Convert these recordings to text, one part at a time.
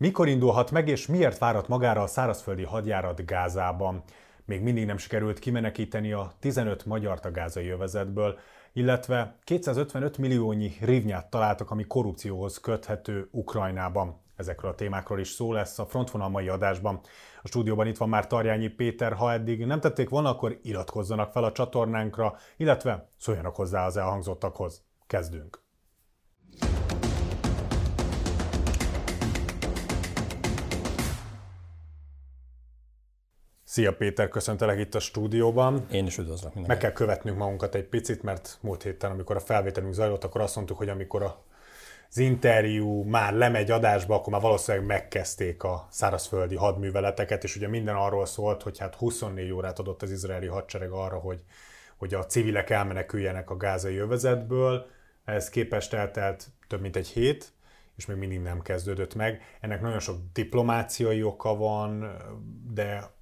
Mikor indulhat meg és miért várat magára a szárazföldi hadjárat Gázában? Még mindig nem sikerült kimenekíteni a 15 magyar a gázai övezetből, illetve 255 milliónyi rivnyát találtak, ami korrupcióhoz köthető Ukrajnában. Ezekről a témákról is szó lesz a Frontvonal mai adásban. A stúdióban itt van már Tarjányi Péter, ha eddig nem tették volna, akkor iratkozzanak fel a csatornánkra, illetve szóljanak hozzá az elhangzottakhoz. Kezdünk! Szia Péter, köszöntelek itt a stúdióban. Én is üdvözlök mindenkit. Meg kell követnünk magunkat egy picit, mert múlt héten, amikor a felvételünk zajlott, akkor azt mondtuk, hogy amikor a az interjú már lemegy adásba, akkor már valószínűleg megkezdték a szárazföldi hadműveleteket, és ugye minden arról szólt, hogy hát 24 órát adott az izraeli hadsereg arra, hogy, hogy a civilek elmeneküljenek a gázai övezetből. Ez képest eltelt több mint egy hét, és még mindig nem kezdődött meg. Ennek nagyon sok diplomáciai oka van, de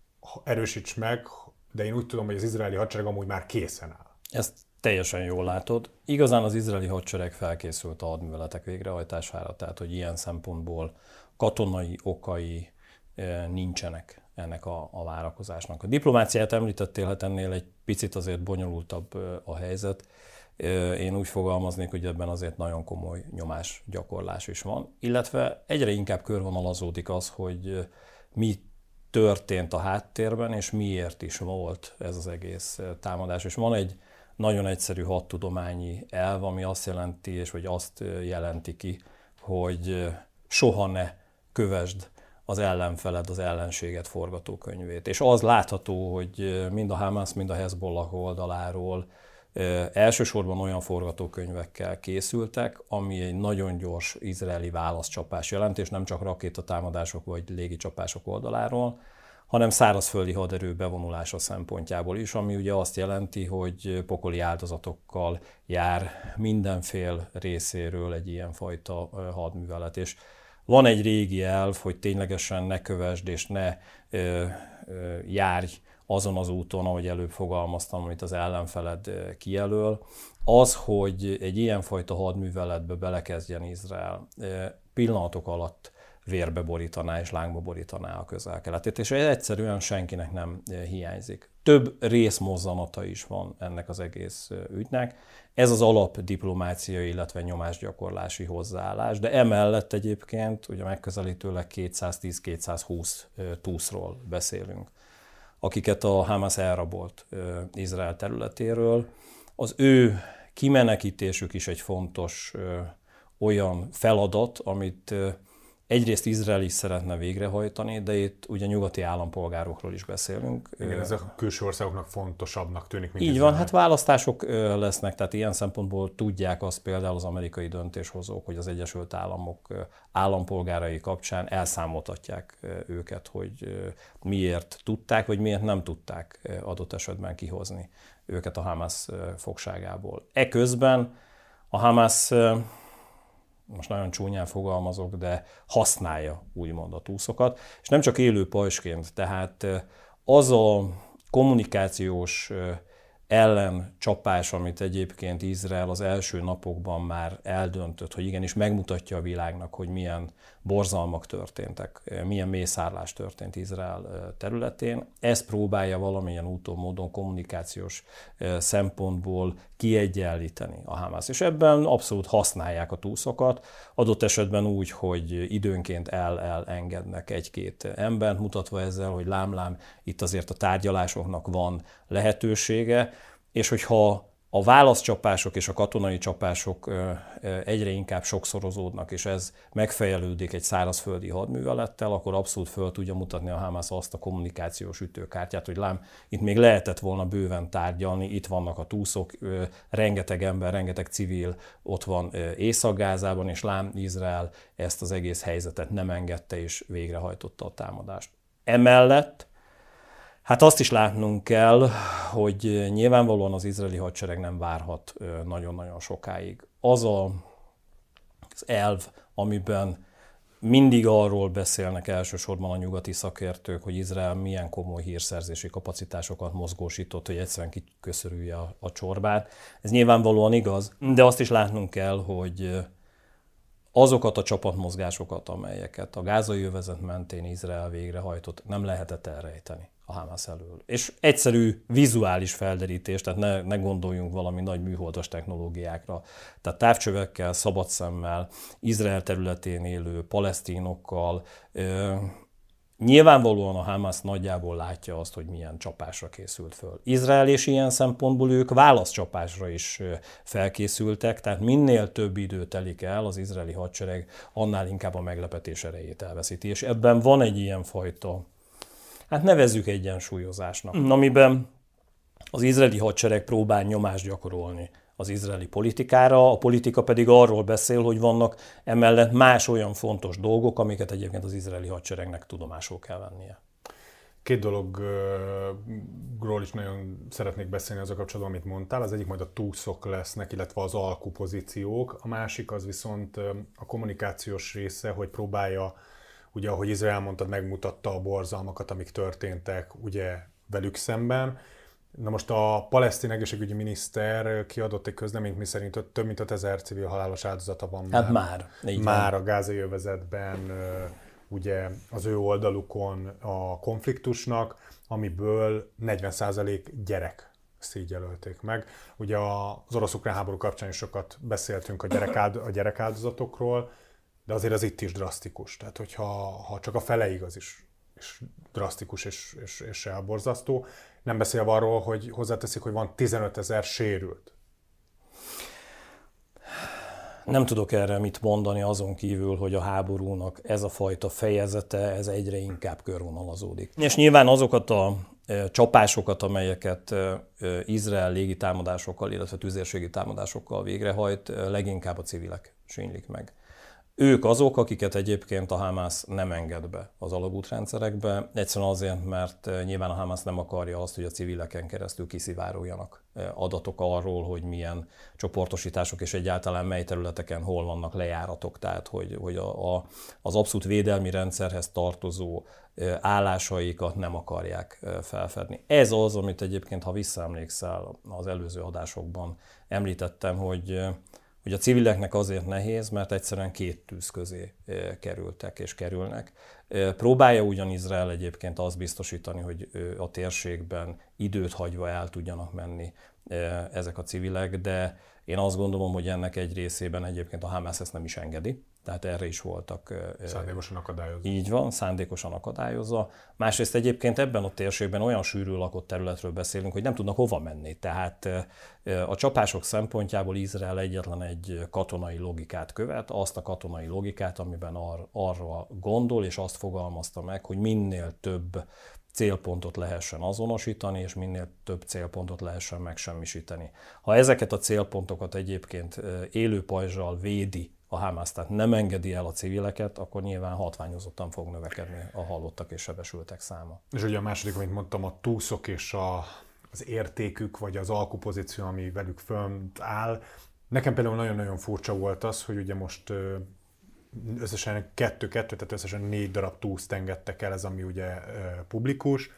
erősíts meg, de én úgy tudom, hogy az izraeli hadsereg amúgy már készen áll. Ezt teljesen jól látod. Igazán az izraeli hadsereg felkészült a hadműveletek végrehajtására, tehát hogy ilyen szempontból katonai okai eh, nincsenek ennek a, a várakozásnak. A diplomáciát említettél, hát ennél egy picit azért bonyolultabb eh, a helyzet. Eh, én úgy fogalmaznék, hogy ebben azért nagyon komoly nyomás gyakorlás is van, illetve egyre inkább körvonalazódik az, hogy mi történt a háttérben, és miért is volt ez az egész támadás. És van egy nagyon egyszerű hadtudományi elv, ami azt jelenti, és vagy azt jelenti ki, hogy soha ne kövesd az ellenfeled, az ellenséget forgatókönyvét. És az látható, hogy mind a Hamas, mind a Hezbollah oldaláról elsősorban olyan forgatókönyvekkel készültek, ami egy nagyon gyors izraeli válaszcsapás jelent, és nem csak rakétatámadások vagy légicsapások oldaláról, hanem szárazföldi haderő bevonulása szempontjából is, ami ugye azt jelenti, hogy pokoli áldozatokkal jár mindenfél részéről egy ilyenfajta hadművelet. És van egy régi elv, hogy ténylegesen ne kövesd és ne ö, ö, járj azon az úton, ahogy előbb fogalmaztam, amit az ellenfeled kijelöl, az, hogy egy ilyenfajta hadműveletbe belekezdjen Izrael pillanatok alatt vérbe borítaná és lángba borítaná a közel-keletet, és egyszerűen senkinek nem hiányzik. Több részmozzanata is van ennek az egész ügynek. Ez az alap diplomáciai, illetve nyomásgyakorlási hozzáállás, de emellett egyébként ugye megközelítőleg 210-220 túszról beszélünk akiket a Hamas elrabolt Izrael területéről. Az ő kimenekítésük is egy fontos olyan feladat, amit egyrészt Izrael is szeretne végrehajtani, de itt ugye nyugati állampolgárokról is beszélünk. Igen, ez a külső országoknak fontosabbnak tűnik, mint Így Izrael. van, hát választások lesznek, tehát ilyen szempontból tudják azt például az amerikai döntéshozók, hogy az Egyesült Államok állampolgárai kapcsán elszámoltatják őket, hogy miért tudták, vagy miért nem tudták adott esetben kihozni őket a Hamas fogságából. Eközben a Hamas most nagyon csúnyán fogalmazok, de használja úgymond a túszokat, és nem csak élő pajsként, tehát az a kommunikációs ellencsapás, amit egyébként Izrael az első napokban már eldöntött, hogy igenis megmutatja a világnak, hogy milyen borzalmak történtek, milyen mészárlás történt Izrael területén. Ezt próbálja valamilyen úton, módon kommunikációs szempontból kiegyenlíteni a Hamas. És ebben abszolút használják a túszokat, adott esetben úgy, hogy időnként el-elengednek egy-két embert, mutatva ezzel, hogy lámlám, itt azért a tárgyalásoknak van lehetősége, és hogyha a válaszcsapások és a katonai csapások egyre inkább sokszorozódnak, és ez megfejelődik egy szárazföldi hadművelettel, akkor abszolút föl tudja mutatni a Hamas azt a kommunikációs ütőkártyát, hogy lám, itt még lehetett volna bőven tárgyalni, itt vannak a túszok, rengeteg ember, rengeteg civil ott van Észak-Gázában, és lám Izrael ezt az egész helyzetet nem engedte és végrehajtotta a támadást. Emellett Hát azt is látnunk kell, hogy nyilvánvalóan az izraeli hadsereg nem várhat nagyon-nagyon sokáig. Az a, az elv, amiben mindig arról beszélnek elsősorban a nyugati szakértők, hogy Izrael milyen komoly hírszerzési kapacitásokat mozgósított, hogy egyszerűen kiköszörülje a, a csorbát. Ez nyilvánvalóan igaz, de azt is látnunk kell, hogy azokat a csapatmozgásokat, amelyeket a gázai övezet mentén Izrael végrehajtott, nem lehetett elrejteni a Hamas elől. És egyszerű vizuális felderítés, tehát ne, ne gondoljunk valami nagy műholdas technológiákra. Tehát távcsövekkel, szabad szemmel, Izrael területén élő palesztinokkal, Nyilvánvalóan a Hamas nagyjából látja azt, hogy milyen csapásra készült föl. Izrael és ilyen szempontból ők válaszcsapásra is felkészültek, tehát minél több idő telik el, az izraeli hadsereg annál inkább a meglepetés erejét elveszíti. És ebben van egy ilyen fajta, hát nevezzük egyensúlyozásnak, amiben az izraeli hadsereg próbál nyomást gyakorolni az izraeli politikára, a politika pedig arról beszél, hogy vannak emellett más olyan fontos dolgok, amiket egyébként az izraeli hadseregnek tudomásul kell vennie. Két dologról is nagyon szeretnék beszélni az a kapcsolatban, amit mondtál. Az egyik majd a túszok lesznek, illetve az alkupozíciók. A másik az viszont a kommunikációs része, hogy próbálja, ugye ahogy Izrael mondtad, megmutatta a borzalmakat, amik történtek ugye velük szemben, Na most a palesztin egészségügyi miniszter kiadott egy közleményt, miszerint több mint 5000 civil halálos áldozata van hát már, már, már a gázai övezetben, ugye az ő oldalukon a konfliktusnak, amiből 40% gyerek ezt így jelölték meg. Ugye az orosz-ukrán háború kapcsán is sokat beszéltünk a, gyerekáld, a gyerekáldozatokról, de azért az itt is drasztikus. Tehát, hogyha ha csak a fele igaz is, és drasztikus és, és, és elborzasztó, nem beszélve arról, hogy hozzáteszik, hogy van 15 ezer sérült. Nem tudok erre mit mondani azon kívül, hogy a háborúnak ez a fajta fejezete, ez egyre inkább körvonalazódik. És nyilván azokat a e, csapásokat, amelyeket e, e, Izrael légitámadásokkal, illetve tüzérségi támadásokkal végrehajt, leginkább a civilek sénylik meg. Ők azok, akiket egyébként a Hamász nem enged be az alagútrendszerekbe, egyszerűen azért, mert eh, nyilván a Hamász nem akarja azt, hogy a civileken keresztül kiszivároljanak eh, adatok arról, hogy milyen csoportosítások és egyáltalán mely területeken hol vannak lejáratok, tehát hogy, hogy a, a, az abszolút védelmi rendszerhez tartozó eh, állásaikat nem akarják felfedni. Ez az, amit egyébként, ha visszaemlékszel az előző adásokban említettem, hogy hogy a civileknek azért nehéz, mert egyszerűen két tűz közé kerültek és kerülnek. Próbálja ugyan Izrael egyébként azt biztosítani, hogy a térségben időt hagyva el tudjanak menni ezek a civilek, de én azt gondolom, hogy ennek egy részében egyébként a Hamász ezt nem is engedi tehát erre is voltak. Szándékosan akadályozva. Így van, szándékosan akadályozva. Másrészt egyébként ebben a térségben olyan sűrű lakott területről beszélünk, hogy nem tudnak hova menni. Tehát a csapások szempontjából Izrael egyetlen egy katonai logikát követ, azt a katonai logikát, amiben ar- arra gondol, és azt fogalmazta meg, hogy minél több célpontot lehessen azonosítani, és minél több célpontot lehessen megsemmisíteni. Ha ezeket a célpontokat egyébként élő pajzsal védi a Hamász tehát nem engedi el a civileket, akkor nyilván hatványozottan fog növekedni a halottak és sebesültek száma. És ugye a második, amit mondtam, a túszok és a, az értékük, vagy az alkupozíció, ami velük fönt áll. Nekem például nagyon-nagyon furcsa volt az, hogy ugye most összesen kettő-kettő, tehát összesen négy darab túszt engedtek el, ez ami ugye publikus.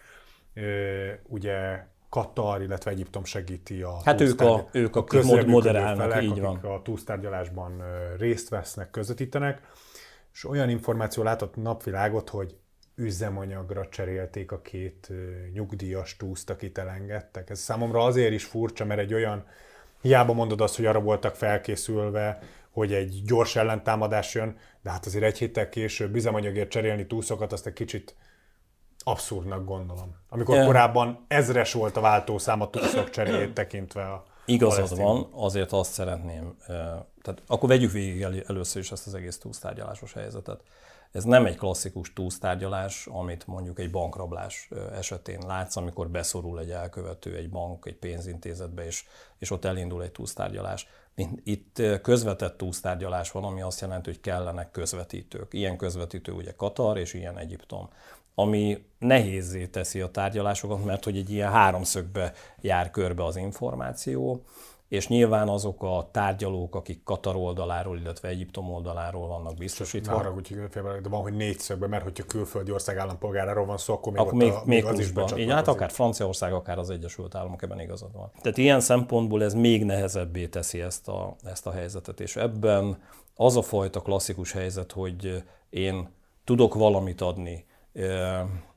Ugye Katar, illetve Egyiptom segíti a Hát ők a, ők a, a moderálnak, felek, így van. a túlsztárgyalásban részt vesznek, közvetítenek, és olyan információ látott napvilágot, hogy üzemanyagra cserélték a két nyugdíjas túszt, akit elengedtek. Ez számomra azért is furcsa, mert egy olyan, hiába mondod azt, hogy arra voltak felkészülve, hogy egy gyors ellentámadás jön, de hát azért egy héttel később üzemanyagért cserélni túszokat, azt egy kicsit abszurdnak gondolom. Amikor ja. korábban ezres volt a váltószám a túlszok cseréjét tekintve a Igazad van, azért azt szeretném, tehát akkor vegyük végig először is ezt az egész túlsztárgyalásos helyzetet. Ez nem egy klasszikus túlsztárgyalás, amit mondjuk egy bankrablás esetén látsz, amikor beszorul egy elkövető egy bank, egy pénzintézetbe, és, és ott elindul egy túlsztárgyalás. Itt közvetett túlsztárgyalás van, ami azt jelenti, hogy kellenek közvetítők. Ilyen közvetítő ugye Katar, és ilyen Egyiptom ami nehézé teszi a tárgyalásokat, mert hogy egy ilyen háromszögbe jár körbe az információ. És nyilván azok a tárgyalók, akik Katar oldaláról, illetve Egyiptom oldaláról vannak biztosítva. Ne haragudj, de van, hogy négyszögben, mert hogyha külföldi ország állampolgáráról van szó, akkor még, akkor még, a, még, az is Így hát akár Franciaország, akár az Egyesült Államok, ebben igazad van. Tehát ilyen szempontból ez még nehezebbé teszi ezt a, ezt a helyzetet, és ebben az a fajta klasszikus helyzet, hogy én tudok valamit adni,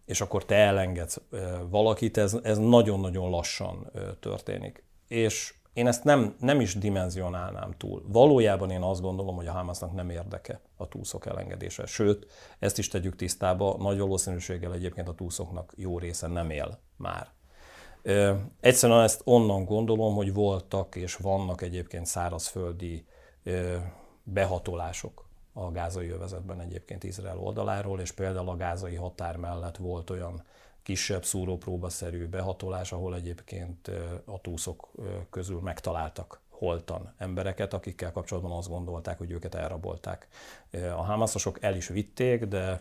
és akkor te elengedsz valakit, ez, ez nagyon-nagyon lassan történik. És én ezt nem, nem is dimenzionálnám túl. Valójában én azt gondolom, hogy a Hamasnak nem érdeke a túszok elengedése. Sőt, ezt is tegyük tisztába, nagy valószínűséggel egyébként a túszoknak jó része nem él már. Ö, egyszerűen ezt onnan gondolom, hogy voltak és vannak egyébként szárazföldi ö, behatolások a gázai övezetben egyébként Izrael oldaláról, és például a gázai határ mellett volt olyan kisebb szúrópróbaszerű behatolás, ahol egyébként a túszok közül megtaláltak holtan embereket, akikkel kapcsolatban azt gondolták, hogy őket elrabolták. A hámaszosok el is vitték, de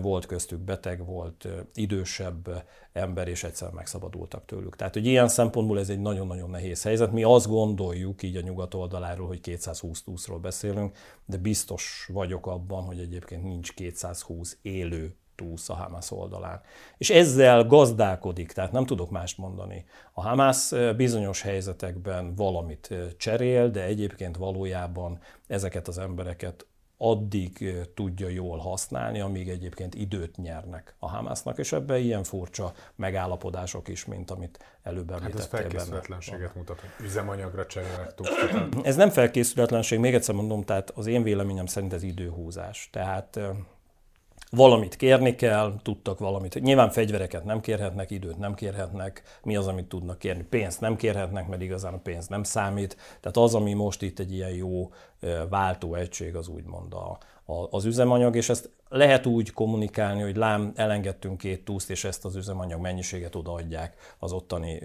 volt köztük beteg, volt idősebb ember, és egyszer megszabadultak tőlük. Tehát, hogy ilyen szempontból ez egy nagyon-nagyon nehéz helyzet. Mi azt gondoljuk így a nyugat oldaláról, hogy 220 túszról beszélünk, de biztos vagyok abban, hogy egyébként nincs 220 élő túsz a Hamas oldalán. És ezzel gazdálkodik, tehát nem tudok mást mondani. A Hamas bizonyos helyzetekben valamit cserél, de egyébként valójában ezeket az embereket addig tudja jól használni, amíg egyébként időt nyernek a Hamasnak, és ebben ilyen furcsa megállapodások is, mint amit előbb említettél. Hát ez felkészületlenséget mutat, hogy üzemanyagra cserélnek Ez nem felkészületlenség, még egyszer mondom, tehát az én véleményem szerint ez időhúzás. Tehát valamit kérni kell, tudtak valamit. Nyilván fegyvereket nem kérhetnek, időt nem kérhetnek, mi az, amit tudnak kérni. Pénzt nem kérhetnek, mert igazán a pénz nem számít. Tehát az, ami most itt egy ilyen jó váltó egység, az úgymond a, a, az üzemanyag, és ezt lehet úgy kommunikálni, hogy lám, elengedtünk két túszt, és ezt az üzemanyag mennyiséget odaadják az ottani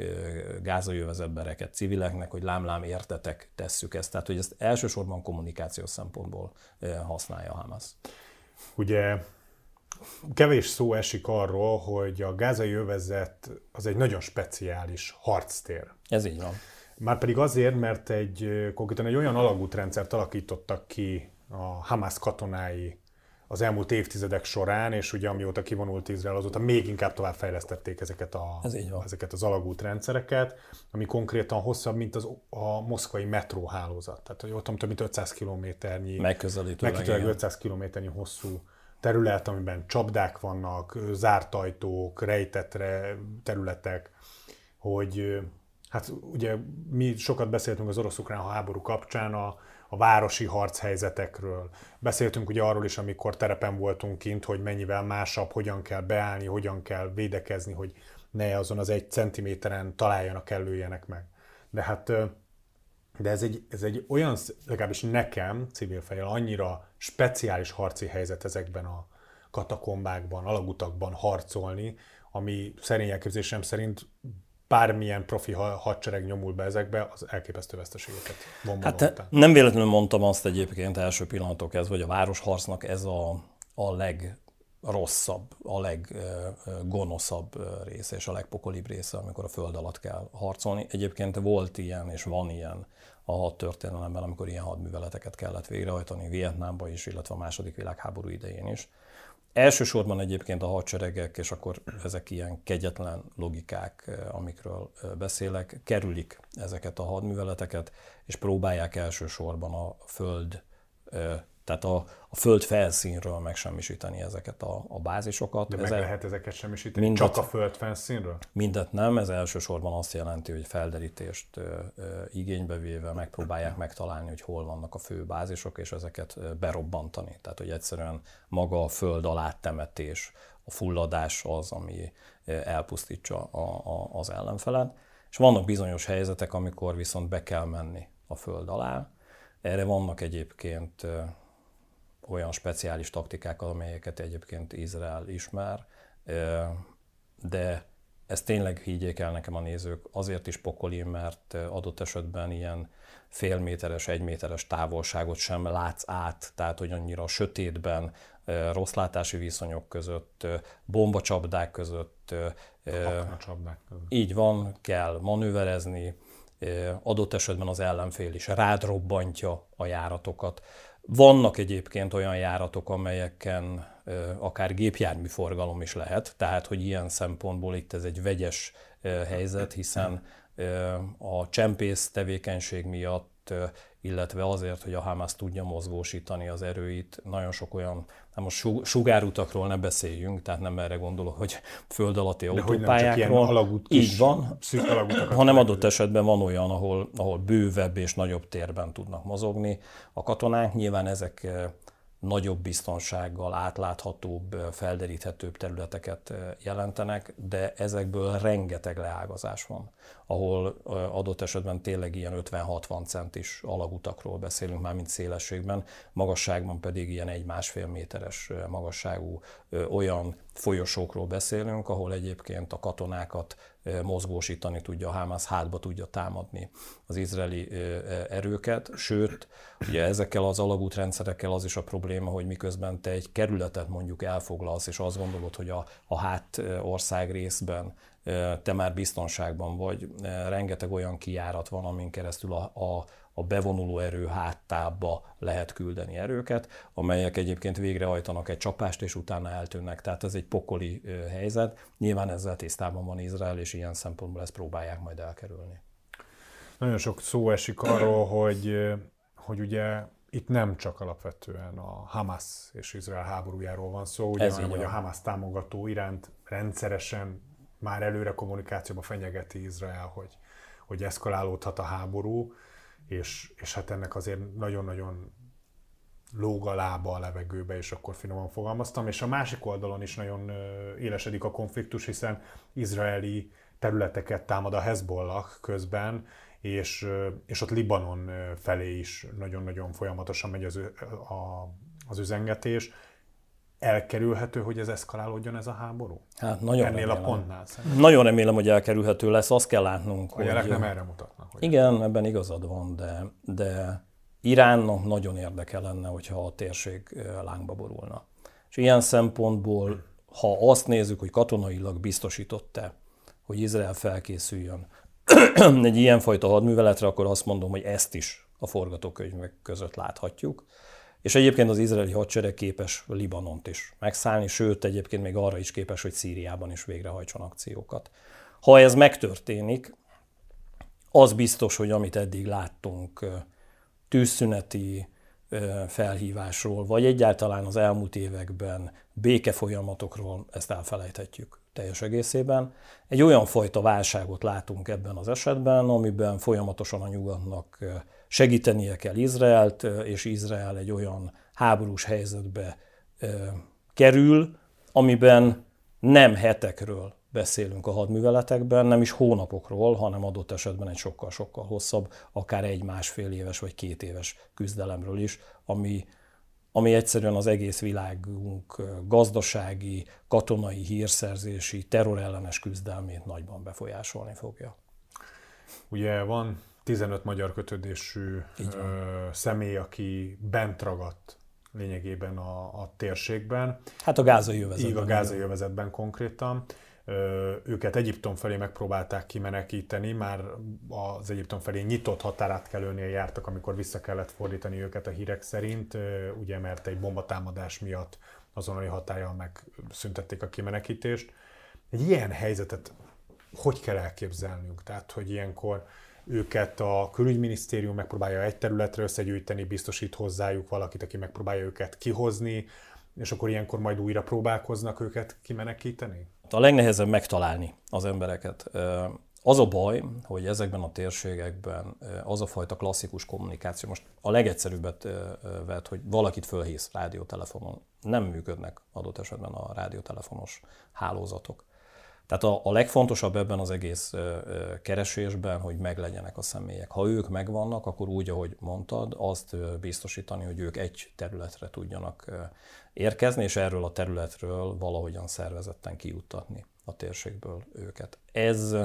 gázajövezetbereket civileknek, hogy lám-lám értetek, tesszük ezt. Tehát, hogy ezt elsősorban kommunikációs szempontból használja a Hamas. Ugye kevés szó esik arról, hogy a gázai övezet az egy nagyon speciális harctér. Ez így van. Márpedig azért, mert egy konkrétan egy olyan alagútrendszert alakítottak ki a Hamas katonái az elmúlt évtizedek során, és ugye amióta kivonult Izrael, azóta még inkább tovább fejlesztették ezeket, a, Ez ezeket az alagútrendszereket, ami konkrétan hosszabb, mint az, a moszkvai metróhálózat. Tehát, hogy ott több mint 500 kilométernyi, megközelítőleg 500 kilométernyi hosszú terület, amiben csapdák vannak, zárt ajtók, rejtett területek, hogy hát ugye mi sokat beszéltünk az orosz-ukrán háború kapcsán a, a városi harchelyzetekről. Beszéltünk ugye arról is, amikor terepen voltunk kint, hogy mennyivel másabb, hogyan kell beállni, hogyan kell védekezni, hogy ne azon az egy centiméteren találjanak előjenek meg. De hát de ez egy, ez egy olyan, legalábbis nekem, civil fejjel, annyira speciális harci helyzet ezekben a katakombákban, alagutakban harcolni, ami szerény elképzelésem szerint bármilyen profi hadsereg nyomul be ezekbe, az elképesztő veszteségeket von Hát nem véletlenül mondtam azt egyébként első pillanatok kezdve, hogy a városharcnak ez a, a legrosszabb, a leggonoszabb része és a legpokolibb része, amikor a föld alatt kell harcolni. Egyébként volt ilyen és van ilyen a hat történelemben, amikor ilyen hadműveleteket kellett végrehajtani Vietnámban is, illetve a második világháború idején is. Elsősorban egyébként a hadseregek, és akkor ezek ilyen kegyetlen logikák, eh, amikről eh, beszélek, kerülik ezeket a hadműveleteket, és próbálják elsősorban a föld eh, tehát a, a föld felszínről megsemmisíteni ezeket a, a bázisokat. De meg lehet ezeket semmisíteni mindet, csak a föld felszínről? Mindet nem, ez elsősorban azt jelenti, hogy felderítést ö, ö, igénybe véve megpróbálják megtalálni, hogy hol vannak a fő bázisok, és ezeket berobbantani. Tehát, hogy egyszerűen maga a föld alá temetés, a fulladás az, ami elpusztítsa a, a, az ellenfelet. És vannak bizonyos helyzetek, amikor viszont be kell menni a föld alá. Erre vannak egyébként olyan speciális taktikák, amelyeket egyébként Izrael ismer, de ezt tényleg higgyék el nekem a nézők, azért is pokoli, mert adott esetben ilyen fél méteres, egy méteres távolságot sem látsz át, tehát hogy annyira sötétben, rossz látási viszonyok között, bombacsapdák között, csapdák között. így van, kell manőverezni, adott esetben az ellenfél is rád robbantja a járatokat. Vannak egyébként olyan járatok, amelyeken akár gépjármű forgalom is lehet, tehát hogy ilyen szempontból itt ez egy vegyes helyzet, hiszen a csempész tevékenység miatt, illetve azért, hogy a Hamas tudja mozgósítani az erőit, nagyon sok olyan, hát most sugárutakról ne beszéljünk, tehát nem erre gondolok, hogy föld alatti De autópályákról. Alagút, így van, hanem adott esetben van olyan, ahol, ahol bővebb és nagyobb térben tudnak mozogni a katonák. Nyilván ezek nagyobb biztonsággal, átláthatóbb, felderíthetőbb területeket jelentenek, de ezekből rengeteg leágazás van, ahol adott esetben tényleg ilyen 50-60 centis alagutakról beszélünk már, mint szélességben, magasságban pedig ilyen egy-másfél méteres magasságú olyan folyosókról beszélünk, ahol egyébként a katonákat mozgósítani tudja, a Hamas hátba tudja támadni az izraeli erőket, sőt, ugye ezekkel az alagútrendszerekkel az is a probléma, hogy miközben te egy kerületet mondjuk elfoglalsz, és azt gondolod, hogy a, a hát ország részben te már biztonságban vagy, rengeteg olyan kijárat van, amin keresztül a, a a bevonuló erő háttába lehet küldeni erőket, amelyek egyébként végrehajtanak egy csapást, és utána eltűnnek. Tehát ez egy pokoli helyzet. Nyilván ezzel tisztában van Izrael, és ilyen szempontból ezt próbálják majd elkerülni. Nagyon sok szó esik arról, hogy, hogy ugye itt nem csak alapvetően a Hamas és Izrael háborújáról van szó, ugye, Ez hanem hogy a Hamas támogató iránt rendszeresen már előre kommunikációba fenyegeti Izrael, hogy, hogy eszkalálódhat a háború és, és hát ennek azért nagyon-nagyon lóg a lába a levegőbe, és akkor finoman fogalmaztam. És a másik oldalon is nagyon élesedik a konfliktus, hiszen izraeli területeket támad a Hezbollah közben, és, és ott Libanon felé is nagyon-nagyon folyamatosan megy az, a, az üzengetés. Elkerülhető, hogy ez eszkalálódjon ez a háború? Hát nagyon Ennél remélem. a pontnál szerintem. Nagyon remélem, hogy elkerülhető lesz. Azt kell látnunk, hogy... A nem erre mutatnak. Hogy... Igen, ebben igazad van, de, de Iránnak nagyon érdeke lenne, hogyha a térség lángba borulna. És ilyen szempontból, ha azt nézzük, hogy katonailag biztosított-e, hogy Izrael felkészüljön egy ilyenfajta hadműveletre, akkor azt mondom, hogy ezt is a forgatókönyvek között láthatjuk. És egyébként az izraeli hadsereg képes Libanont is megszállni, sőt egyébként még arra is képes, hogy Szíriában is végrehajtson akciókat. Ha ez megtörténik, az biztos, hogy amit eddig láttunk tűzszüneti felhívásról, vagy egyáltalán az elmúlt években béke folyamatokról, ezt elfelejthetjük teljes egészében. Egy olyan fajta válságot látunk ebben az esetben, amiben folyamatosan a nyugatnak segítenie kell Izraelt, és Izrael egy olyan háborús helyzetbe kerül, amiben nem hetekről beszélünk a hadműveletekben, nem is hónapokról, hanem adott esetben egy sokkal-sokkal hosszabb, akár egy másfél éves vagy két éves küzdelemről is, ami, ami egyszerűen az egész világunk gazdasági, katonai, hírszerzési, terrorellenes küzdelmét nagyban befolyásolni fogja. Ugye van 15 magyar kötődésű személy, aki bent ragadt lényegében a, a térségben. Hát a gázai övezetben. Így a gázai övezetben konkrétan. Őket Egyiptom felé megpróbálták kimenekíteni, már az Egyiptom felé nyitott határátkelőnél jártak, amikor vissza kellett fordítani őket a hírek szerint, ugye mert egy bombatámadás miatt azonnali hatája megszüntették a kimenekítést. Egy ilyen helyzetet hogy kell elképzelnünk? Tehát, hogy ilyenkor őket a külügyminisztérium megpróbálja egy területre összegyűjteni, biztosít hozzájuk valakit, aki megpróbálja őket kihozni, és akkor ilyenkor majd újra próbálkoznak őket kimenekíteni? A legnehezebb megtalálni az embereket. Az a baj, hogy ezekben a térségekben az a fajta klasszikus kommunikáció, most a legegyszerűbbet vett, hogy valakit fölhíz rádiótelefonon. Nem működnek adott esetben a rádiótelefonos hálózatok. Tehát a, a legfontosabb ebben az egész keresésben, hogy meglegyenek a személyek. Ha ők megvannak, akkor úgy, ahogy mondtad, azt biztosítani, hogy ők egy területre tudjanak érkezni, és erről a területről valahogyan szervezetten kijuttatni a térségből őket. Ez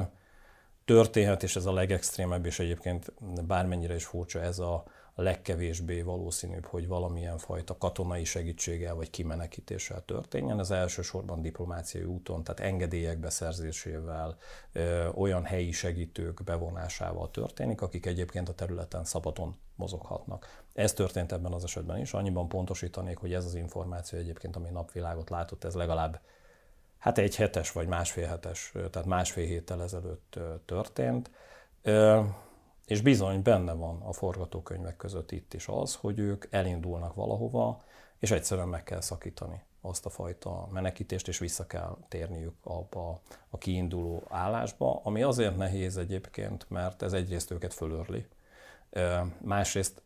történhet, és ez a legextrémebb, és egyébként bármennyire is furcsa, ez a, a legkevésbé valószínűbb, hogy valamilyen fajta katonai segítséggel vagy kimenekítéssel történjen. Ez elsősorban diplomáciai úton, tehát engedélyek beszerzésével, olyan helyi segítők bevonásával történik, akik egyébként a területen szabadon mozoghatnak. Ez történt ebben az esetben is. Annyiban pontosítanék, hogy ez az információ egyébként, ami napvilágot látott, ez legalább hát egy hetes vagy másfél hetes, tehát másfél héttel ezelőtt történt. És bizony benne van a forgatókönyvek között itt is az, hogy ők elindulnak valahova, és egyszerűen meg kell szakítani azt a fajta menekítést, és vissza kell térniük abba a kiinduló állásba, ami azért nehéz egyébként, mert ez egyrészt őket fölörli, másrészt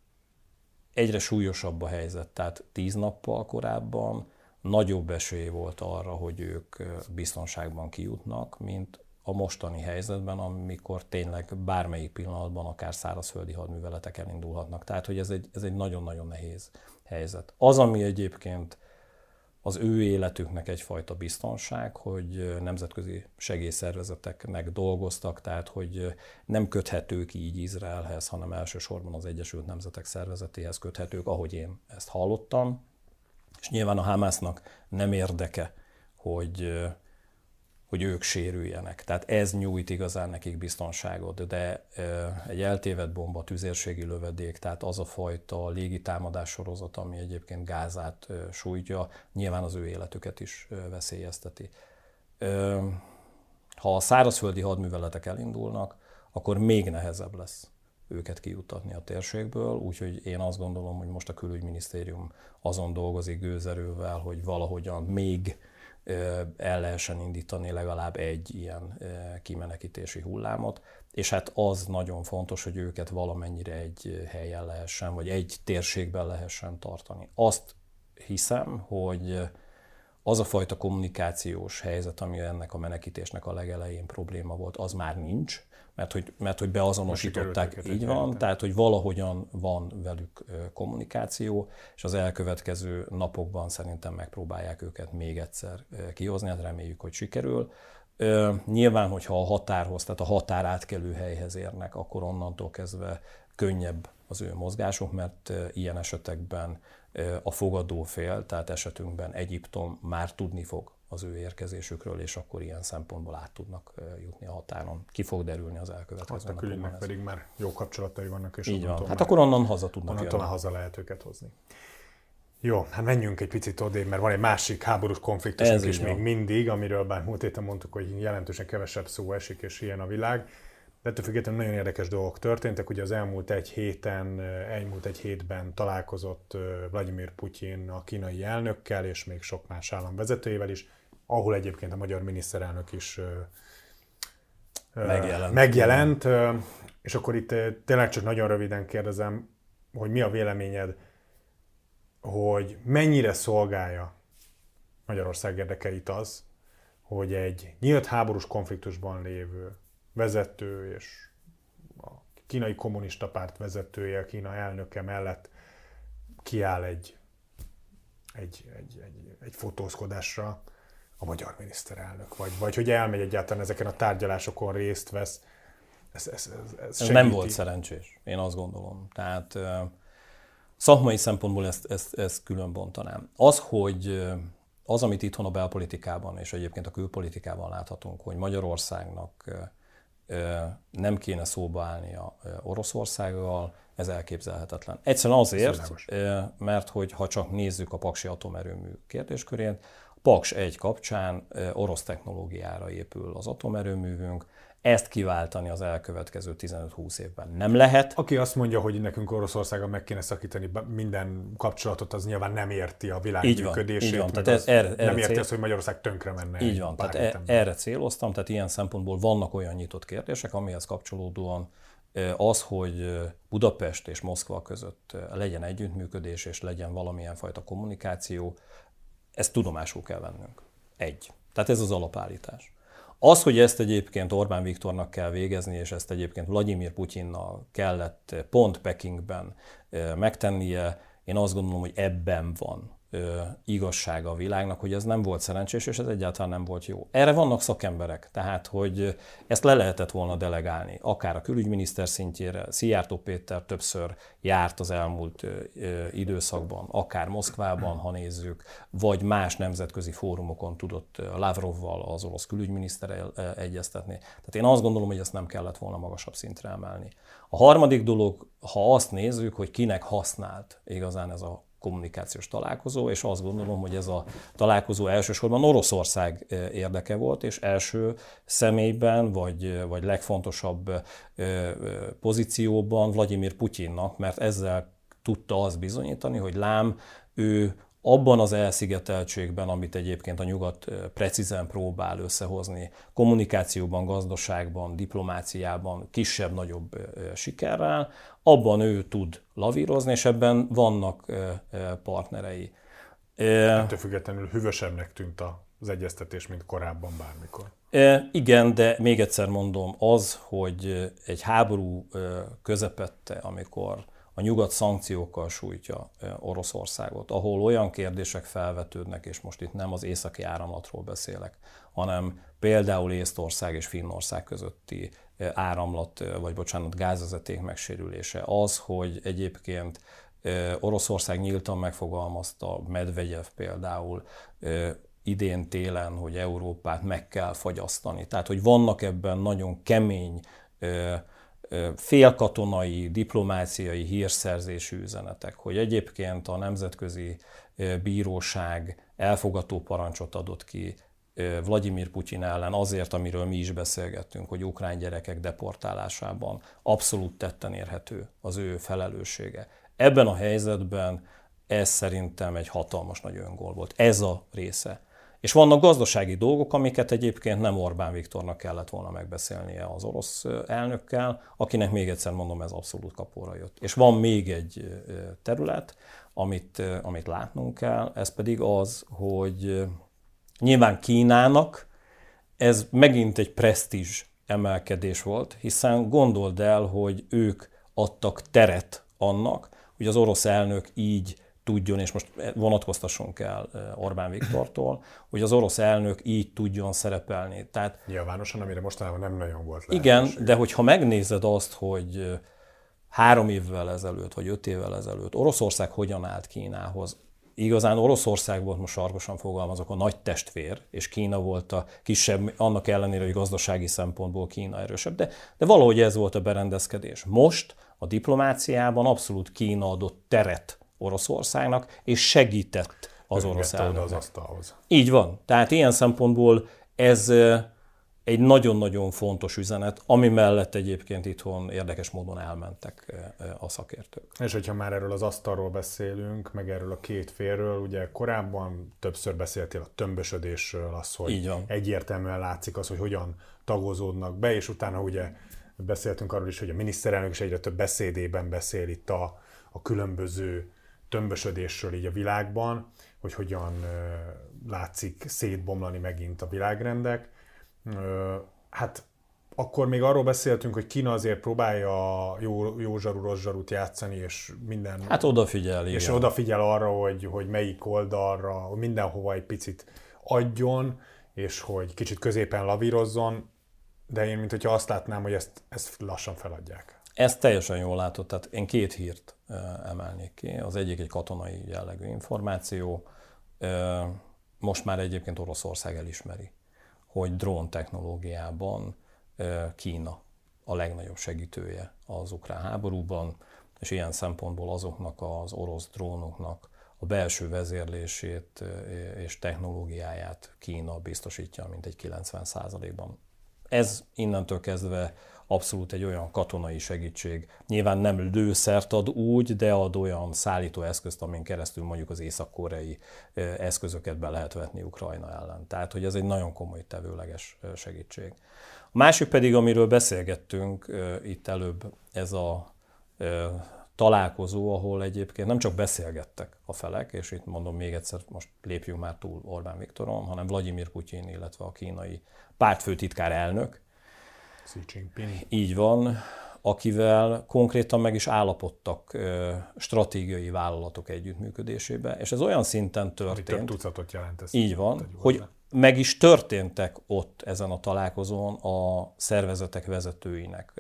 egyre súlyosabb a helyzet, tehát tíz nappal korábban nagyobb esély volt arra, hogy ők biztonságban kijutnak, mint a mostani helyzetben, amikor tényleg bármelyik pillanatban akár szárazföldi hadműveletek elindulhatnak. Tehát, hogy ez egy, ez egy nagyon-nagyon nehéz helyzet. Az, ami egyébként az ő életüknek egyfajta biztonság, hogy nemzetközi segélyszervezeteknek dolgoztak, tehát hogy nem köthetők így Izraelhez, hanem elsősorban az Egyesült Nemzetek Szervezetéhez köthetők, ahogy én ezt hallottam. És nyilván a Hamásznak nem érdeke, hogy hogy ők sérüljenek. Tehát ez nyújt igazán nekik biztonságot, de egy eltévedt bomba, tüzérségi lövedék, tehát az a fajta légitámadás sorozat, ami egyébként Gázát sújtja, nyilván az ő életüket is veszélyezteti. Ha a szárazföldi hadműveletek elindulnak, akkor még nehezebb lesz őket kijutatni a térségből, úgyhogy én azt gondolom, hogy most a külügyminisztérium azon dolgozik gőzerővel, hogy valahogyan még el lehessen indítani legalább egy ilyen kimenekítési hullámot, és hát az nagyon fontos, hogy őket valamennyire egy helyen lehessen, vagy egy térségben lehessen tartani. Azt hiszem, hogy az a fajta kommunikációs helyzet, ami ennek a menekítésnek a legelején probléma volt, az már nincs mert hogy, mert hogy beazonosították, így van, tehát hogy valahogyan van velük kommunikáció, és az elkövetkező napokban szerintem megpróbálják őket még egyszer kihozni, hát reméljük, hogy sikerül. Nyilván, hogyha a határhoz, tehát a határ átkelő helyhez érnek, akkor onnantól kezdve könnyebb az ő mozgásuk, mert ilyen esetekben a fogadó fél, tehát esetünkben Egyiptom már tudni fog az ő érkezésükről, és akkor ilyen szempontból át tudnak jutni a határon. Ki fog derülni az elkövetkező Azt a külügynek pedig már jó kapcsolatai vannak, és Így van. Hát akkor onnan haza tudnak onnantól jönni. haza lehet őket hozni. Jó, hát menjünk egy picit odébb, mert van egy másik háborús konfliktus is még mindig, amiről bár múlt héten mondtuk, hogy jelentősen kevesebb szó esik, és ilyen a világ. De ettől függetlenül nagyon érdekes dolgok történtek. Ugye az elmúlt egy héten, elmúlt egy hétben találkozott Vladimir Putyin a kínai elnökkel, és még sok más állam vezetőjével is ahol egyébként a magyar miniszterelnök is megjelent. megjelent. És akkor itt tényleg csak nagyon röviden kérdezem, hogy mi a véleményed, hogy mennyire szolgálja Magyarország érdekeit az, hogy egy nyílt háborús konfliktusban lévő vezető és a kínai kommunista párt vezetője, a Kína elnöke mellett kiáll egy, egy, egy, egy, egy fotózkodásra, a magyar miniszterelnök, vagy, vagy hogy elmegy egyáltalán ezeken a tárgyalásokon részt vesz. Ez, ez, ez, ez, ez nem volt szerencsés, én azt gondolom. Tehát szakmai szempontból ezt, ezt, ezt külön bontanám. Az, hogy az, amit itthon a belpolitikában és egyébként a külpolitikában láthatunk, hogy Magyarországnak nem kéne szóba állnia Oroszországgal, ez elképzelhetetlen. Egyszerűen azért, mert hogy ha csak nézzük a Paksi atomerőmű kérdéskörét, Paks 1 kapcsán orosz technológiára épül az atomerőművünk, ezt kiváltani az elkövetkező 15-20 évben nem lehet. Aki azt mondja, hogy nekünk Oroszországgal meg kéne szakítani minden kapcsolatot, az nyilván nem érti a világ így van, működését, így van. Tehát ez, erre, erre nem érti cél... azt, hogy Magyarország tönkre menne. Így van, tehát e, erre céloztam, tehát ilyen szempontból vannak olyan nyitott kérdések, amihez kapcsolódóan az, hogy Budapest és Moszkva között legyen együttműködés és legyen valamilyen fajta kommunikáció, ezt tudomásul kell vennünk. Egy. Tehát ez az alapállítás. Az, hogy ezt egyébként Orbán Viktornak kell végezni, és ezt egyébként Vladimir Putyinnal kellett pont Pekingben megtennie, én azt gondolom, hogy ebben van igazsága a világnak, hogy ez nem volt szerencsés, és ez egyáltalán nem volt jó. Erre vannak szakemberek, tehát hogy ezt le lehetett volna delegálni, akár a külügyminiszter szintjére, Szijjártó Péter többször járt az elmúlt időszakban, akár Moszkvában, ha nézzük, vagy más nemzetközi fórumokon tudott Lavrovval, az orosz külügyminiszterrel egyeztetni. Tehát én azt gondolom, hogy ezt nem kellett volna magasabb szintre emelni. A harmadik dolog, ha azt nézzük, hogy kinek használt igazán ez a kommunikációs találkozó, és azt gondolom, hogy ez a találkozó elsősorban Oroszország érdeke volt, és első személyben, vagy, vagy legfontosabb pozícióban Vladimir Putyinnak, mert ezzel tudta azt bizonyítani, hogy lám, ő abban az elszigeteltségben, amit egyébként a nyugat precízen próbál összehozni, kommunikációban, gazdaságban, diplomáciában kisebb-nagyobb sikerrel, abban ő tud lavírozni, és ebben vannak partnerei. Ettől függetlenül hűvösebbnek tűnt az egyeztetés, mint korábban bármikor. Igen, de még egyszer mondom, az, hogy egy háború közepette, amikor a nyugat szankciókkal sújtja Oroszországot, ahol olyan kérdések felvetődnek, és most itt nem az északi áramlatról beszélek, hanem például Észtország és Finnország közötti áramlat, vagy bocsánat, gázvezeték megsérülése. Az, hogy egyébként Oroszország nyíltan megfogalmazta, Medvegyev például, idén télen, hogy Európát meg kell fagyasztani. Tehát, hogy vannak ebben nagyon kemény félkatonai, diplomáciai hírszerzésű üzenetek, hogy egyébként a Nemzetközi Bíróság elfogató parancsot adott ki Vladimir Putyin ellen azért, amiről mi is beszélgettünk, hogy ukrán gyerekek deportálásában abszolút tetten érhető az ő felelőssége. Ebben a helyzetben ez szerintem egy hatalmas nagy öngól volt. Ez a része és vannak gazdasági dolgok, amiket egyébként nem Orbán Viktornak kellett volna megbeszélnie az orosz elnökkel, akinek még egyszer mondom, ez abszolút kapóra jött. És van még egy terület, amit, amit látnunk kell, ez pedig az, hogy nyilván Kínának ez megint egy presztízs emelkedés volt, hiszen gondold el, hogy ők adtak teret annak, hogy az orosz elnök így tudjon, és most vonatkoztassunk el eh, Orbán Viktortól, hogy az orosz elnök így tudjon szerepelni. Tehát, Nyilvánosan, amire mostanában nem nagyon volt lehetőség. Igen, de hogyha megnézed azt, hogy eh, három évvel ezelőtt, vagy öt évvel ezelőtt Oroszország hogyan állt Kínához, igazán Oroszország volt, most sarkosan fogalmazok, a nagy testvér, és Kína volt a kisebb, annak ellenére, hogy gazdasági szempontból Kína erősebb, de, de valahogy ez volt a berendezkedés. Most a diplomáciában abszolút Kína adott teret Oroszországnak, és segített az orosz az asztalhoz. Így van. Tehát ilyen szempontból ez egy nagyon-nagyon fontos üzenet, ami mellett egyébként itthon érdekes módon elmentek a szakértők. És hogyha már erről az asztalról beszélünk, meg erről a két félről, ugye korábban többször beszéltél a tömbösödésről, az, hogy Így van. egyértelműen látszik az, hogy hogyan tagozódnak be, és utána ugye beszéltünk arról is, hogy a miniszterelnök is egyre több beszédében beszél itt a, a különböző tömbösödésről így a világban, hogy hogyan látszik szétbomlani megint a világrendek. Hát akkor még arról beszéltünk, hogy Kína azért próbálja jó, jó zsarú, rossz zsarút játszani, és minden... Hát odafigyel, És igen. odafigyel arra, hogy, hogy melyik oldalra, mindenhova egy picit adjon, és hogy kicsit középen lavírozzon, de én, mint hogyha azt látnám, hogy ezt, ezt lassan feladják. Ezt teljesen jól látod, tehát én két hírt emelnék ki. Az egyik egy katonai jellegű információ. Most már egyébként Oroszország elismeri, hogy drón technológiában Kína a legnagyobb segítője az ukrán háborúban, és ilyen szempontból azoknak az orosz drónoknak a belső vezérlését és technológiáját Kína biztosítja, mint egy 90%-ban. Ez innentől kezdve abszolút egy olyan katonai segítség. Nyilván nem lőszert ad úgy, de ad olyan szállító eszközt, amin keresztül mondjuk az észak-koreai eszközöket be lehet vetni Ukrajna ellen. Tehát, hogy ez egy nagyon komoly tevőleges segítség. A másik pedig, amiről beszélgettünk itt előbb, ez a találkozó, ahol egyébként nem csak beszélgettek a felek, és itt mondom még egyszer, most lépjünk már túl Orbán Viktoron, hanem Vladimir Putyin, illetve a kínai pártfőtitkár elnök, Xi Jinping. Így van, akivel konkrétan meg is állapodtak stratégiai vállalatok együttműködésébe, és ez olyan szinten történt. Több tucatot jelent ez. Így van, hogy meg is történtek ott ezen a találkozón a szervezetek vezetőinek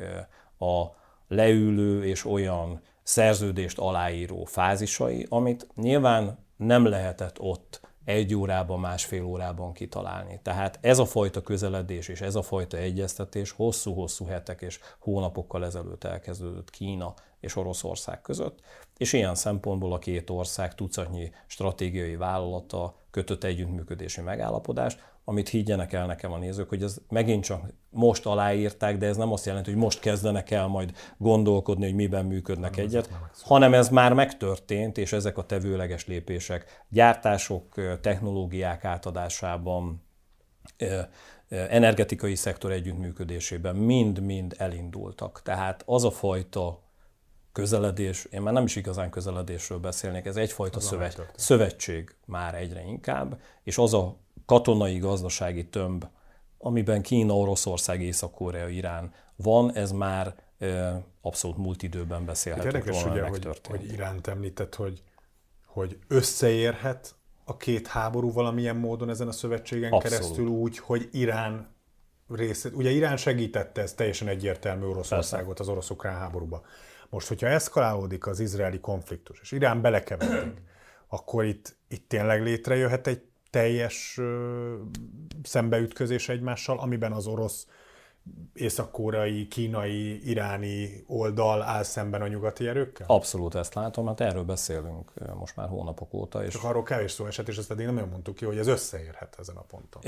a leülő és olyan szerződést aláíró fázisai, amit nyilván nem lehetett ott egy órában, másfél órában kitalálni. Tehát ez a fajta közeledés és ez a fajta egyeztetés hosszú-hosszú hetek és hónapokkal ezelőtt elkezdődött Kína és Oroszország között, és ilyen szempontból a két ország tucatnyi stratégiai vállalata kötött együttműködési megállapodást, amit higgyenek el nekem a nézők, hogy ez megint csak most aláírták, de ez nem azt jelenti, hogy most kezdenek el majd gondolkodni, hogy miben működnek nem, egyet, hanem ez már megtörtént, és ezek a tevőleges lépések gyártások, technológiák átadásában, energetikai szektor együttműködésében mind-mind elindultak. Tehát az a fajta közeledés, én már nem is igazán közeledésről beszélnék, ez egyfajta szövet, szövetség már egyre inkább, és az a katonai, gazdasági tömb, amiben Kína, Oroszország, Észak-Korea, Irán van, ez már abszolút múlt időben beszélhető. Érdekes, ugye, hogy, hogy Iránt említett, hogy, hogy összeérhet a két háború valamilyen módon ezen a szövetségen abszolút. keresztül úgy, hogy Irán részét, ugye Irán segítette ez teljesen egyértelmű Oroszországot az orosz-ukrán háborúba. Most, hogyha eszkalálódik az izraeli konfliktus, és Irán belekeveredik, akkor itt, itt tényleg létrejöhet egy teljes szembeütközés egymással, amiben az orosz, észak-koreai, kínai, iráni oldal áll szemben a nyugati erőkkel? Abszolút ezt látom, hát erről beszélünk most már hónapok óta. És Csak arról kevés szó esett, és ezt eddig nem nagyon mondtuk ki, hogy ez összeérhet ezen a ponton.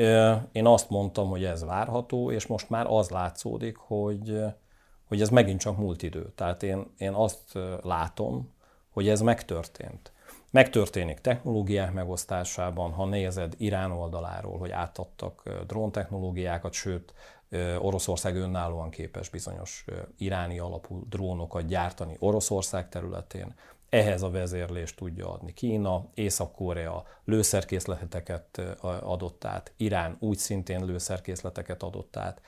Én azt mondtam, hogy ez várható, és most már az látszódik, hogy, hogy ez megint csak múlt idő. Tehát én, én azt látom, hogy ez megtörtént. Megtörténik technológiák megosztásában, ha nézed Irán oldaláról, hogy átadtak dróntechnológiákat, sőt, Oroszország önállóan képes bizonyos iráni alapú drónokat gyártani Oroszország területén. Ehhez a vezérlést tudja adni Kína, Észak-Korea lőszerkészleteket adott át, Irán úgy szintén lőszerkészleteket adott át.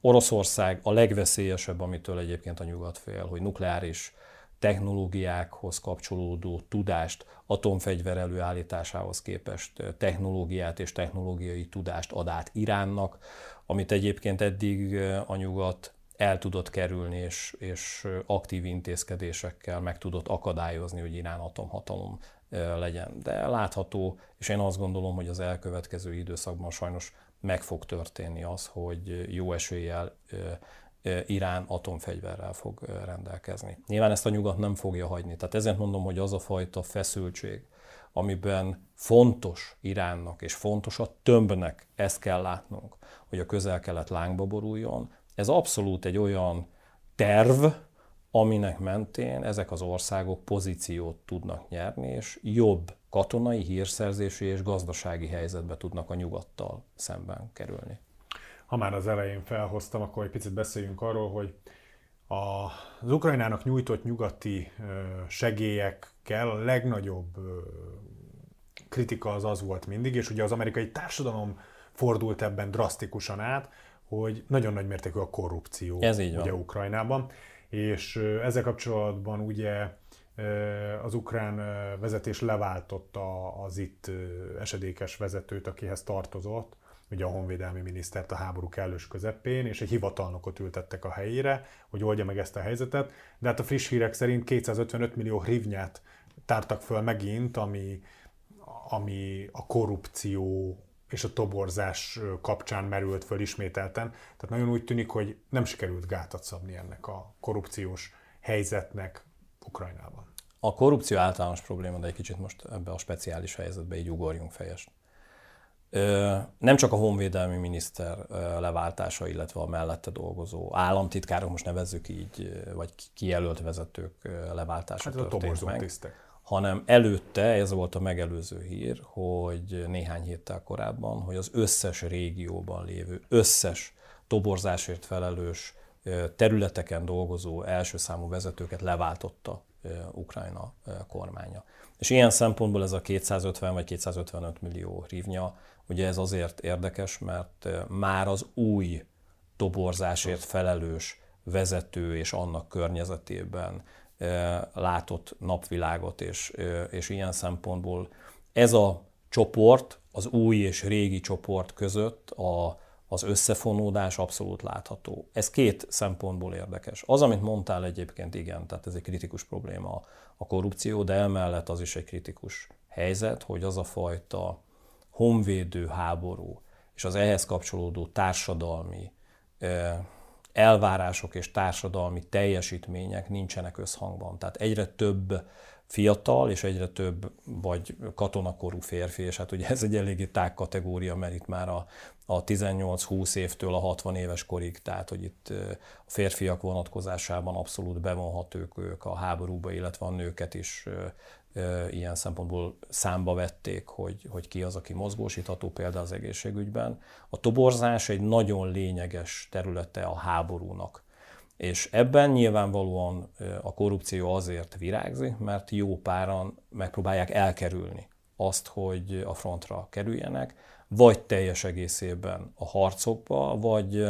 Oroszország a legveszélyesebb, amitől egyébként a nyugat fél, hogy nukleáris technológiákhoz kapcsolódó tudást, atomfegyver előállításához képest technológiát és technológiai tudást ad át Iránnak, amit egyébként eddig a nyugat el tudott kerülni, és, és aktív intézkedésekkel meg tudott akadályozni, hogy Irán atomhatalom legyen. De látható, és én azt gondolom, hogy az elkövetkező időszakban sajnos meg fog történni az, hogy jó eséllyel Irán atomfegyverrel fog rendelkezni. Nyilván ezt a nyugat nem fogja hagyni. Tehát ezért mondom, hogy az a fajta feszültség, amiben fontos Iránnak és fontos a tömbnek, ezt kell látnunk, hogy a közel-kelet lángba boruljon. Ez abszolút egy olyan terv, aminek mentén ezek az országok pozíciót tudnak nyerni, és jobb katonai, hírszerzési és gazdasági helyzetbe tudnak a nyugattal szemben kerülni ha már az elején felhoztam, akkor egy picit beszéljünk arról, hogy az Ukrajnának nyújtott nyugati segélyekkel a legnagyobb kritika az az volt mindig, és ugye az amerikai társadalom fordult ebben drasztikusan át, hogy nagyon nagy mértékű a korrupció Ez így ugye van. Ukrajnában, és ezzel kapcsolatban ugye az ukrán vezetés leváltotta az itt esedékes vezetőt, akihez tartozott, ugye a honvédelmi minisztert a háború kellős közepén, és egy hivatalnokot ültettek a helyére, hogy oldja meg ezt a helyzetet, de hát a friss hírek szerint 255 millió hrivnyát tártak föl megint, ami, ami a korrupció és a toborzás kapcsán merült föl ismételten. Tehát nagyon úgy tűnik, hogy nem sikerült gátat szabni ennek a korrupciós helyzetnek Ukrajnában. A korrupció általános probléma, de egy kicsit most ebbe a speciális helyzetbe így ugorjunk fejest. Nem csak a honvédelmi miniszter leváltása, illetve a mellette dolgozó államtitkárok, most nevezzük így, vagy kijelölt vezetők leváltása hát történt meg, tisztek. hanem előtte, ez volt a megelőző hír, hogy néhány héttel korábban, hogy az összes régióban lévő, összes toborzásért felelős területeken dolgozó első számú vezetőket leváltotta Ukrajna kormánya. És ilyen szempontból ez a 250 vagy 255 millió rívnya Ugye ez azért érdekes, mert már az új toborzásért felelős vezető és annak környezetében látott napvilágot, és, és ilyen szempontból ez a csoport, az új és régi csoport között a, az összefonódás abszolút látható. Ez két szempontból érdekes. Az, amit mondtál egyébként, igen, tehát ez egy kritikus probléma a korrupció, de emellett az is egy kritikus helyzet, hogy az a fajta honvédő háború és az ehhez kapcsolódó társadalmi elvárások és társadalmi teljesítmények nincsenek összhangban. Tehát egyre több fiatal és egyre több vagy katonakorú férfi, és hát ugye ez egy eléggé tág kategória, mert itt már a, a 18-20 évtől a 60 éves korig, tehát hogy itt a férfiak vonatkozásában abszolút bevonhatók ők a háborúba, illetve a nőket is ilyen szempontból számba vették, hogy, hogy ki az, aki mozgósítható például az egészségügyben. A toborzás egy nagyon lényeges területe a háborúnak. És ebben nyilvánvalóan a korrupció azért virágzik, mert jó páran megpróbálják elkerülni azt, hogy a frontra kerüljenek, vagy teljes egészében a harcokba, vagy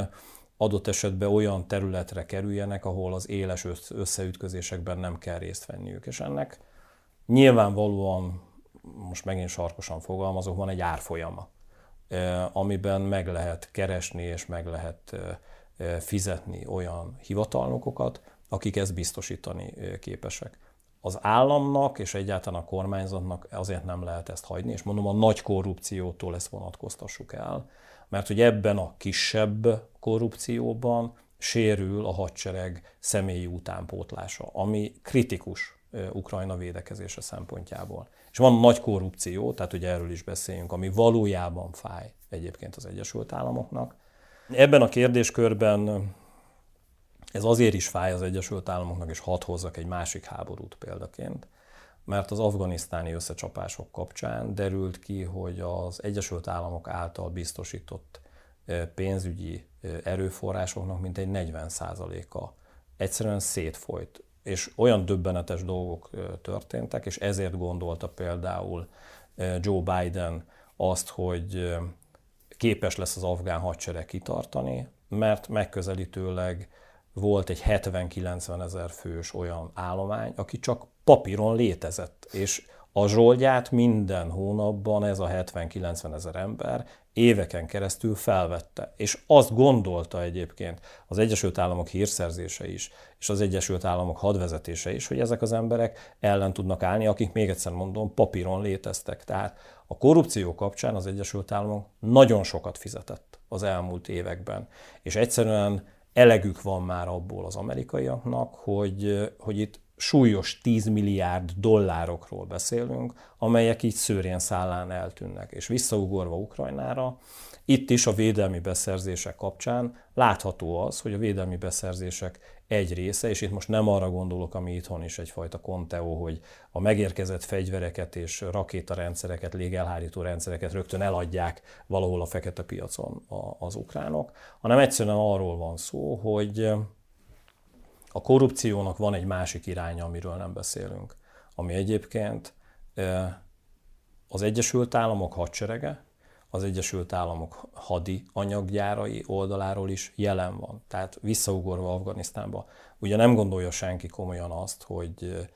adott esetben olyan területre kerüljenek, ahol az éles összeütközésekben nem kell részt venniük. És ennek Nyilvánvalóan, most megint sarkosan fogalmazok, van egy árfolyama, amiben meg lehet keresni és meg lehet fizetni olyan hivatalnokokat, akik ezt biztosítani képesek. Az államnak és egyáltalán a kormányzatnak azért nem lehet ezt hagyni, és mondom, a nagy korrupciótól ezt vonatkoztassuk el, mert hogy ebben a kisebb korrupcióban sérül a hadsereg személyi utánpótlása, ami kritikus Ukrajna védekezése szempontjából. És van nagy korrupció, tehát ugye erről is beszéljünk, ami valójában fáj egyébként az Egyesült Államoknak. Ebben a kérdéskörben ez azért is fáj az Egyesült Államoknak, és hadd hozzak egy másik háborút példaként, mert az afganisztáni összecsapások kapcsán derült ki, hogy az Egyesült Államok által biztosított pénzügyi erőforrásoknak mintegy 40%-a egyszerűen szétfolyt és olyan döbbenetes dolgok történtek, és ezért gondolta például Joe Biden azt, hogy képes lesz az afgán hadsereg kitartani, mert megközelítőleg volt egy 70-90 ezer fős olyan állomány, aki csak papíron létezett, és a zsoldját minden hónapban ez a 70-90 ezer ember éveken keresztül felvette. És azt gondolta egyébként az Egyesült Államok hírszerzése is, és az Egyesült Államok hadvezetése is, hogy ezek az emberek ellen tudnak állni, akik még egyszer mondom, papíron léteztek. Tehát a korrupció kapcsán az Egyesült Államok nagyon sokat fizetett az elmúlt években. És egyszerűen elegük van már abból az amerikaiaknak, hogy, hogy itt súlyos 10 milliárd dollárokról beszélünk, amelyek így szőrén szállán eltűnnek. És visszaugorva Ukrajnára, itt is a védelmi beszerzések kapcsán látható az, hogy a védelmi beszerzések egy része, és itt most nem arra gondolok, ami itthon is egyfajta konteó, hogy a megérkezett fegyvereket és rakétarendszereket, légelhárító rendszereket rögtön eladják valahol a fekete piacon az ukránok, hanem egyszerűen arról van szó, hogy a korrupciónak van egy másik iránya, amiről nem beszélünk, ami egyébként az Egyesült Államok hadserege, az Egyesült Államok hadi anyaggyárai oldaláról is jelen van. Tehát visszaugorva Afganisztánba, ugye nem gondolja senki komolyan azt, hogy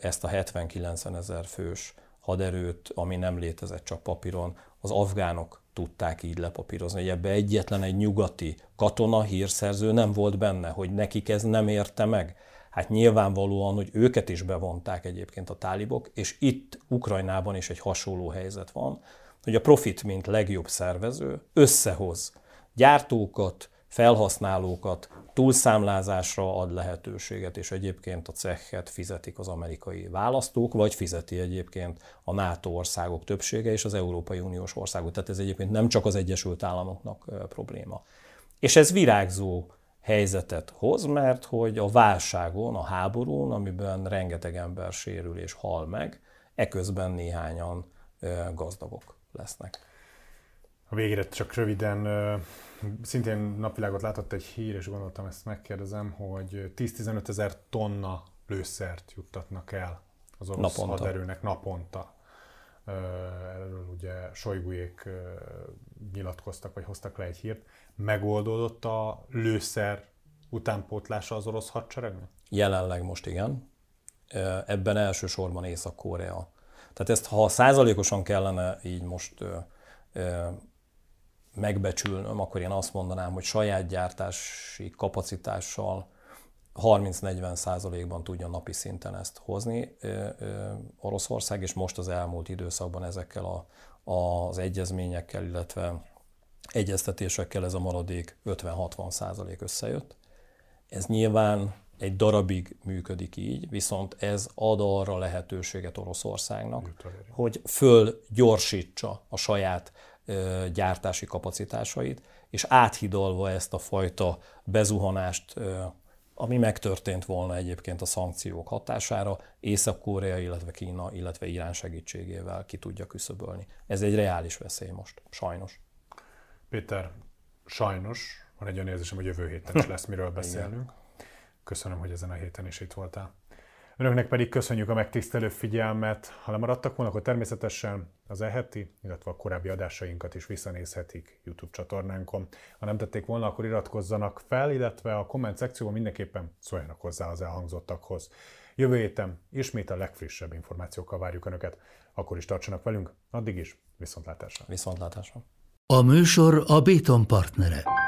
ezt a 70-90 ezer fős haderőt, ami nem létezett csak papíron, az afgánok tudták így lepapírozni, hogy ebbe egyetlen egy nyugati katona, hírszerző nem volt benne, hogy nekik ez nem érte meg. Hát nyilvánvalóan, hogy őket is bevonták egyébként a tálibok, és itt Ukrajnában is egy hasonló helyzet van, hogy a Profit, mint legjobb szervező, összehoz gyártókat, felhasználókat, túlszámlázásra ad lehetőséget, és egyébként a cechet fizetik az amerikai választók, vagy fizeti egyébként a NATO országok többsége és az Európai Uniós országok. Tehát ez egyébként nem csak az Egyesült Államoknak probléma. És ez virágzó helyzetet hoz, mert hogy a válságon, a háborún, amiben rengeteg ember sérül és hal meg, eközben néhányan gazdagok lesznek. A végére csak röviden, szintén napvilágot látott egy hír, és gondoltam ezt megkérdezem, hogy 10-15 ezer tonna lőszert juttatnak el az orosz naponta. haderőnek naponta. Erről ugye Sojgujék nyilatkoztak, vagy hoztak le egy hírt. Megoldódott a lőszer utánpótlása az orosz hadseregnek? Jelenleg most igen. Ebben elsősorban Észak-Korea. Tehát ezt, ha százalékosan kellene így most megbecsülnöm, akkor én azt mondanám, hogy saját gyártási kapacitással 30-40 százalékban tudja napi szinten ezt hozni Oroszország, és most az elmúlt időszakban ezekkel a, az egyezményekkel, illetve egyeztetésekkel ez a maradék 50-60 százalék összejött. Ez nyilván egy darabig működik így, viszont ez ad arra lehetőséget Oroszországnak, hogy fölgyorsítsa a saját gyártási kapacitásait, és áthidalva ezt a fajta bezuhanást, ami megtörtént volna egyébként a szankciók hatására, Észak-Korea, illetve Kína, illetve Irán segítségével ki tudja küszöbölni. Ez egy reális veszély most, sajnos. Péter, sajnos, van egy olyan érzésem, hogy jövő héten is lesz miről beszélnünk. Köszönöm, hogy ezen a héten is itt voltál. Önöknek pedig köszönjük a megtisztelő figyelmet. Ha lemaradtak volna, akkor természetesen az eheti, illetve a korábbi adásainkat is visszanézhetik YouTube csatornánkon. Ha nem tették volna, akkor iratkozzanak fel, illetve a komment szekcióban mindenképpen szóljanak hozzá az elhangzottakhoz. Jövő héten ismét a legfrissebb információkkal várjuk Önöket. Akkor is tartsanak velünk, addig is viszontlátásra. Viszontlátásra. A műsor a Béton partnere.